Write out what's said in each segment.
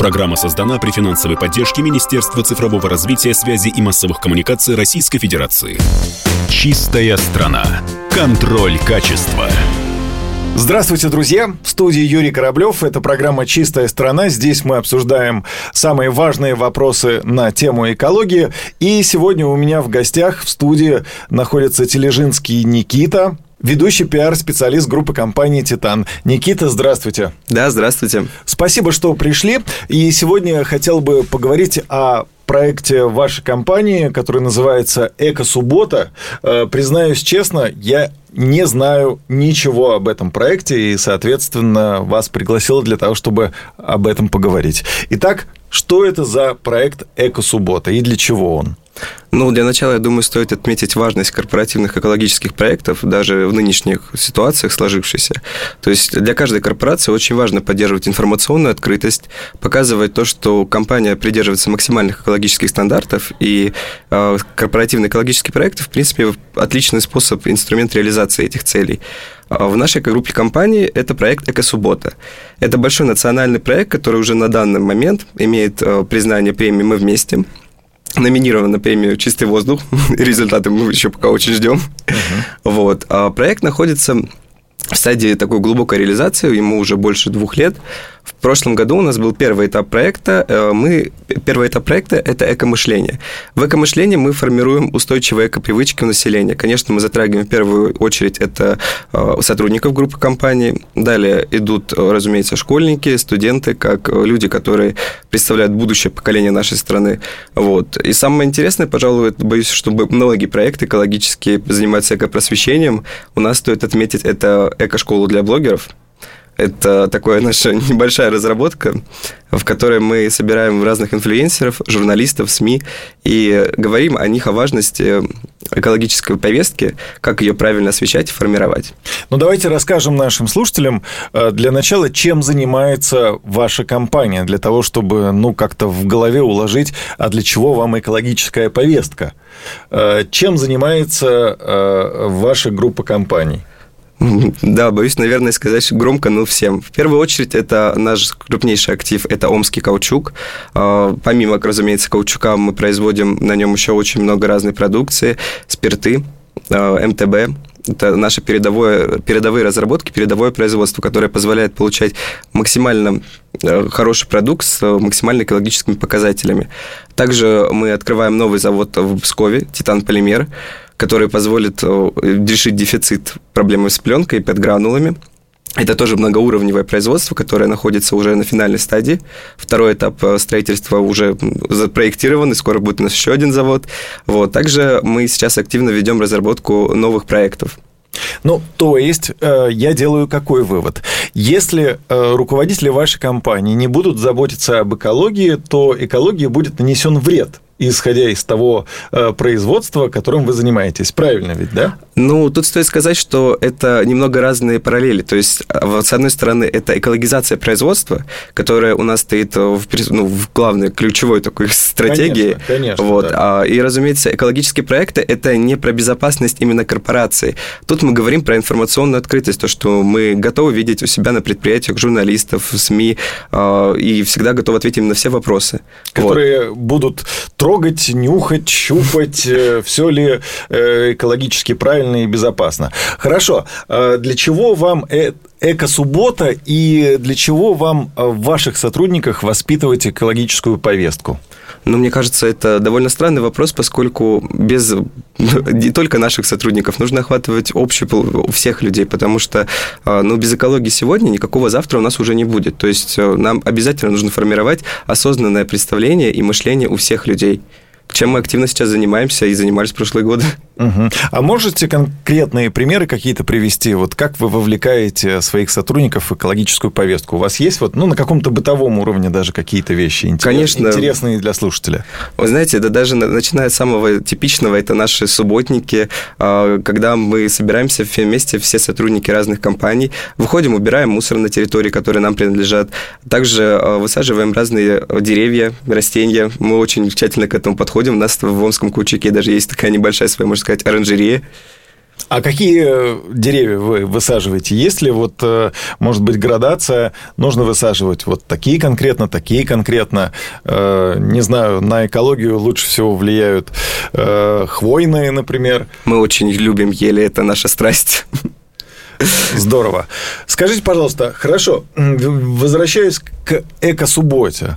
Программа создана при финансовой поддержке Министерства цифрового развития, связи и массовых коммуникаций Российской Федерации. Чистая страна. Контроль качества. Здравствуйте, друзья! В студии Юрий Кораблев. Это программа «Чистая страна». Здесь мы обсуждаем самые важные вопросы на тему экологии. И сегодня у меня в гостях в студии находится Тележинский Никита, ведущий пиар-специалист группы компании «Титан». Никита, здравствуйте. Да, здравствуйте. Спасибо, что пришли. И сегодня я хотел бы поговорить о проекте вашей компании, который называется «Эко-суббота». Э, признаюсь честно, я не знаю ничего об этом проекте и, соответственно, вас пригласил для того, чтобы об этом поговорить. Итак, что это за проект «Эко-суббота» и для чего он? Ну, для начала, я думаю, стоит отметить важность корпоративных экологических проектов даже в нынешних ситуациях сложившихся. То есть для каждой корпорации очень важно поддерживать информационную открытость, показывать то, что компания придерживается максимальных экологических стандартов, и э, корпоративные экологические проекты, в принципе, отличный способ, инструмент реализации этих целей. А в нашей группе компаний это проект «Эко-суббота». Это большой национальный проект, который уже на данный момент имеет э, признание премии «Мы вместе», номинирован на премию «Чистый воздух». Результаты мы еще пока очень ждем. Uh-huh. Вот. А проект находится в стадии такой глубокой реализации, ему уже больше двух лет. В прошлом году у нас был первый этап проекта. Э, мы, первый этап проекта – это экомышление. В экомышлении мы формируем устойчивые экопривычки у населения. Конечно, мы затрагиваем в первую очередь это э, сотрудников группы компаний. Далее идут, разумеется, школьники, студенты, как люди, которые представляют будущее поколение нашей страны. Вот. И самое интересное, пожалуй, боюсь, чтобы многие проекты экологические занимаются экопросвещением. У нас стоит отметить это эко-школу для блогеров – это такая наша небольшая разработка, в которой мы собираем разных инфлюенсеров, журналистов, СМИ и говорим о них, о важности экологической повестки, как ее правильно освещать и формировать. Ну, давайте расскажем нашим слушателям э, для начала, чем занимается ваша компания, для того, чтобы, ну, как-то в голове уложить, а для чего вам экологическая повестка. Э, чем занимается э, ваша группа компаний? Да, боюсь, наверное, сказать громко, но всем. В первую очередь, это наш крупнейший актив, это омский каучук. А, помимо, разумеется, каучука, мы производим на нем еще очень много разной продукции, спирты, а, МТБ, это наши передовое, передовые разработки, передовое производство, которое позволяет получать максимально э, хороший продукт с максимально экологическими показателями. Также мы открываем новый завод в Пскове, Титан Полимер, который позволит э, решить дефицит проблемы с пленкой под гранулами. Это тоже многоуровневое производство, которое находится уже на финальной стадии. Второй этап э, строительства уже запроектирован, и скоро будет у нас еще один завод. Вот. Также мы сейчас активно ведем разработку новых проектов. Ну, то есть, э, я делаю какой вывод? Если э, руководители вашей компании не будут заботиться об экологии, то экологии будет нанесен вред исходя из того э, производства, которым вы занимаетесь. Правильно ведь, да? Ну, тут стоит сказать, что это немного разные параллели. То есть, а, с одной стороны, это экологизация производства, которая у нас стоит в, ну, в главной, ключевой такой стратегии. Конечно, конечно. Вот. Да. А, и, разумеется, экологические проекты – это не про безопасность именно корпорации. Тут мы говорим про информационную открытость, то, что мы готовы видеть у себя на предприятиях журналистов, СМИ, а, и всегда готовы ответить на все вопросы. Которые вот. будут трогать, нюхать, щупать, э, все ли э, экологически правильно и безопасно. Хорошо. А для чего вам э, эко-суббота и для чего вам в ваших сотрудниках воспитывать экологическую повестку? Но мне кажется, это довольно странный вопрос, поскольку без не только наших сотрудников нужно охватывать общий всех людей, потому что а, ну, без экологии сегодня никакого завтра у нас уже не будет. То есть э, нам обязательно нужно формировать осознанное представление и мышление у всех людей чем мы активно сейчас занимаемся и занимались в прошлые годы. Угу. А можете конкретные примеры какие-то привести? Вот как вы вовлекаете своих сотрудников в экологическую повестку? У вас есть вот, ну, на каком-то бытовом уровне даже какие-то вещи интерес, Конечно. интересные для слушателя? Вы знаете, да даже начиная с самого типичного, это наши субботники, а, когда мы собираемся вместе, все сотрудники разных компаний, выходим, убираем мусор на территории, которые нам принадлежат, также а, высаживаем разные деревья, растения, мы очень тщательно к этому подходим, у нас в Омском Кучике даже есть такая небольшая своя, можно сказать, оранжерея. А какие деревья вы высаживаете? Есть ли вот, э, может быть, градация? Нужно высаживать вот такие конкретно, такие конкретно. Э, не знаю, на экологию лучше всего влияют э, хвойные, например. Мы очень любим ели, это наша страсть. Здорово. Скажите, пожалуйста, хорошо, возвращаясь к эко-субботе,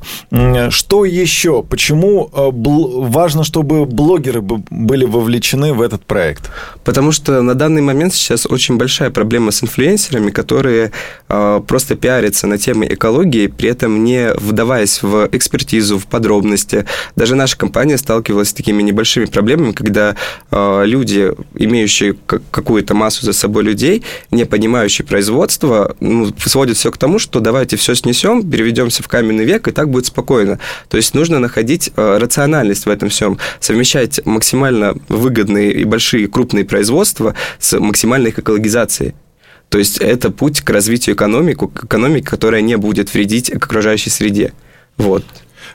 что еще? Почему э, важно, чтобы блогеры были вовлечены в этот проект? Потому что на данный момент сейчас очень большая проблема с инфлюенсерами, которые э, просто пиарятся на темы экологии, при этом не вдаваясь в экспертизу, в подробности. Даже наша компания сталкивалась с такими небольшими проблемами, когда э, люди, имеющие какую-то массу за собой людей, не понимающие производство, ну, сводят все к тому, что давайте все снесем, переведемся в каменный век, и так будет спокойно. То есть нужно находить э, рациональность в этом всем, совмещать максимально выгодные и большие крупные производства с максимальной экологизацией. То есть это путь к развитию экономики, экономики, которая не будет вредить окружающей среде. Вот.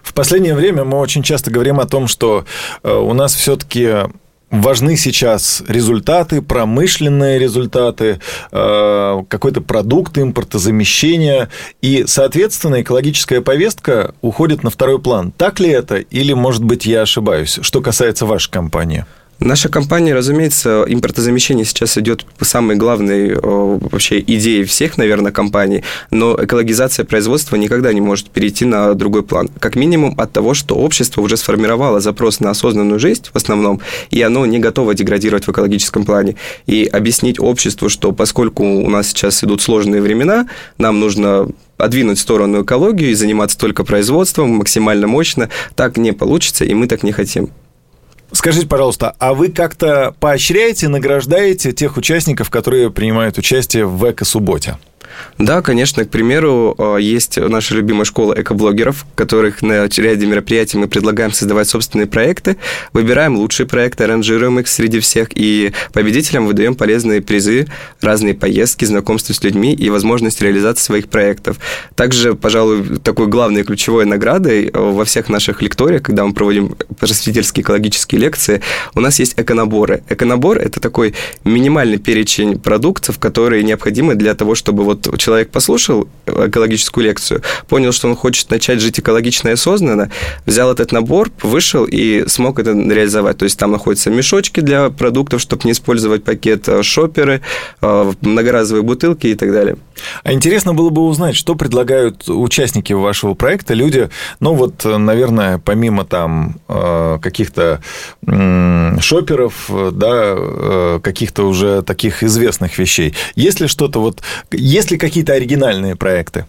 В последнее время мы очень часто говорим о том, что э, у нас все-таки важны сейчас результаты, промышленные результаты, э, какой-то продукт импортозамещения, и, соответственно, экологическая повестка уходит на второй план. Так ли это, или, может быть, я ошибаюсь, что касается вашей компании? Наша компания, разумеется, импортозамещение сейчас идет по самой главной вообще идее всех, наверное, компаний, но экологизация производства никогда не может перейти на другой план. Как минимум от того, что общество уже сформировало запрос на осознанную жизнь в основном, и оно не готово деградировать в экологическом плане. И объяснить обществу, что поскольку у нас сейчас идут сложные времена, нам нужно отдвинуть в сторону экологию и заниматься только производством максимально мощно, так не получится, и мы так не хотим. Скажите, пожалуйста, а вы как-то поощряете, награждаете тех участников, которые принимают участие в эко-субботе? Да, конечно, к примеру, э, есть наша любимая школа экоблогеров, которых на ряде мероприятий мы предлагаем создавать собственные проекты, выбираем лучшие проекты, ранжируем их среди всех, и победителям выдаем полезные призы, разные поездки, знакомства с людьми и возможность реализации своих проектов. Также, пожалуй, такой главной ключевой наградой э, во всех наших лекториях, когда мы проводим просветительские экологические лекции, у нас есть эконаборы. Эконабор – это такой минимальный перечень продуктов, которые необходимы для того, чтобы вот вот человек послушал экологическую лекцию, понял, что он хочет начать жить экологично и осознанно, взял этот набор, вышел и смог это реализовать. То есть там находятся мешочки для продуктов, чтобы не использовать пакет, э, шоперы, э, многоразовые бутылки и так далее. А интересно было бы узнать, что предлагают участники вашего проекта, люди, ну вот, наверное, помимо там э, каких-то шоперов, да, каких-то уже таких известных вещей, есть ли что-то вот, есть ли какие-то оригинальные проекты?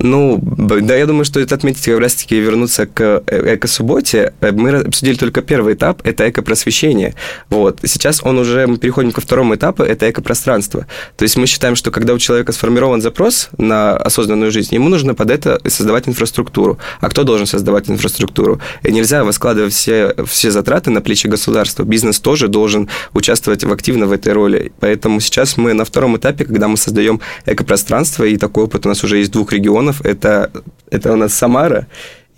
Ну, да, я думаю, что это отметить как раз-таки вернуться к э, эко-субботе. Э, мы обсудили только первый этап, это эко-просвещение. Вот. Сейчас он уже, мы переходим ко второму этапу, это эко-пространство. То есть мы считаем, что когда у человека сформирован запрос на осознанную жизнь, ему нужно под это создавать инфраструктуру. А кто должен создавать инфраструктуру? И нельзя воскладывать все, все затраты на плечи государства. Бизнес тоже должен участвовать активно в этой роли. Поэтому сейчас мы на втором этапе, когда мы создаем эко-пространство, и такой опыт у нас уже есть двух регионах, регионов. Это, это у нас Самара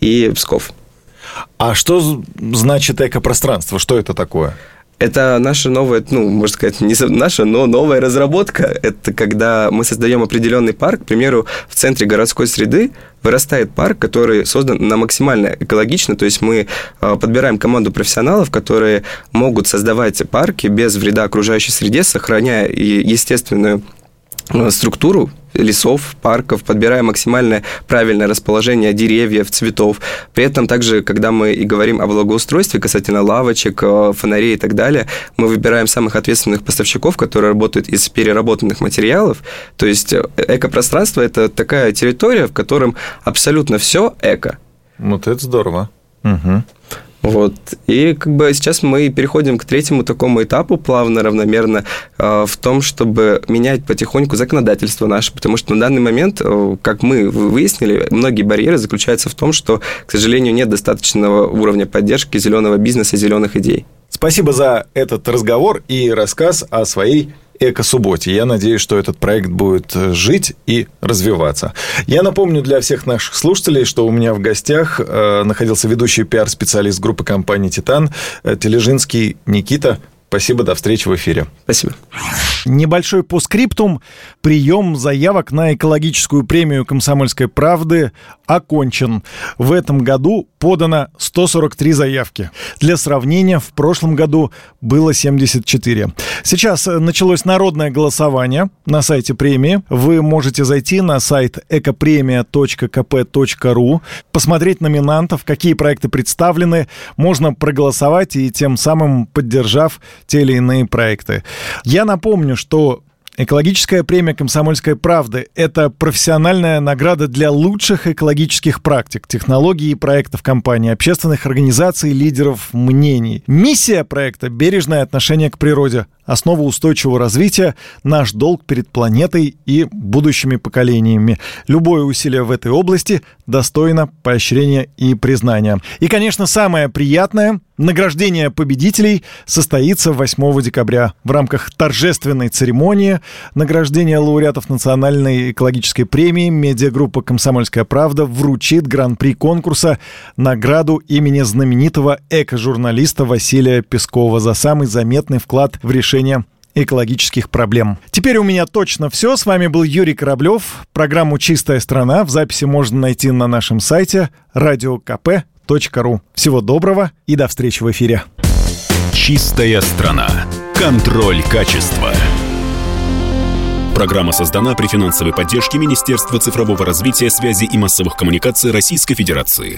и Псков. А что значит экопространство? Что это такое? Это наша новая, ну, можно сказать, не наша, но новая разработка. Это когда мы создаем определенный парк, к примеру, в центре городской среды вырастает парк, который создан на максимально экологично, то есть мы а, подбираем команду профессионалов, которые могут создавать парки без вреда окружающей среде, сохраняя естественную а, структуру лесов, парков, подбирая максимально правильное расположение деревьев, цветов. При этом также, когда мы и говорим о благоустройстве касательно лавочек, э, фонарей и так далее, мы выбираем самых ответственных поставщиков, которые работают из переработанных материалов. То есть э, экопространство – это такая территория, в котором абсолютно все эко. Вот это здорово. Угу. Вот. И как бы сейчас мы переходим к третьему такому этапу плавно, равномерно, э, в том, чтобы менять потихоньку законодательство наше, потому что на данный момент, э, как мы выяснили, многие барьеры заключаются в том, что, к сожалению, нет достаточного уровня поддержки зеленого бизнеса, зеленых идей. Спасибо за этот разговор и рассказ о своей эко-субботе. Я надеюсь, что этот проект будет э, жить и развиваться. Я напомню для всех наших слушателей, что у меня в гостях э, находился ведущий пиар-специалист группы компании «Титан» э, Тележинский Никита. Спасибо, до встречи в эфире. Спасибо. Небольшой постскриптум. Прием заявок на экологическую премию «Комсомольской правды» окончен. В этом году подано 143 заявки. Для сравнения, в прошлом году было 74. Сейчас началось народное голосование на сайте премии. Вы можете зайти на сайт экопремия.кп.ру, посмотреть номинантов, какие проекты представлены. Можно проголосовать и тем самым поддержав те или иные проекты. Я напомню, что Экологическая премия «Комсомольская правда» — это профессиональная награда для лучших экологических практик, технологий и проектов компании, общественных организаций, лидеров мнений. Миссия проекта — бережное отношение к природе, основа устойчивого развития, наш долг перед планетой и будущими поколениями. Любое усилие в этой области достойно поощрения и признания. И, конечно, самое приятное – награждение победителей состоится 8 декабря в рамках торжественной церемонии награждения лауреатов национальной экологической премии медиагруппа «Комсомольская правда» вручит гран-при конкурса награду имени знаменитого эко-журналиста Василия Пескова за самый заметный вклад в решение экологических проблем. Теперь у меня точно все. С вами был Юрий Кораблев. Программу «Чистая страна» в записи можно найти на нашем сайте radiokp.ru. Всего доброго и до встречи в эфире. «Чистая страна». Контроль качества. Программа создана при финансовой поддержке Министерства цифрового развития, связи и массовых коммуникаций Российской Федерации.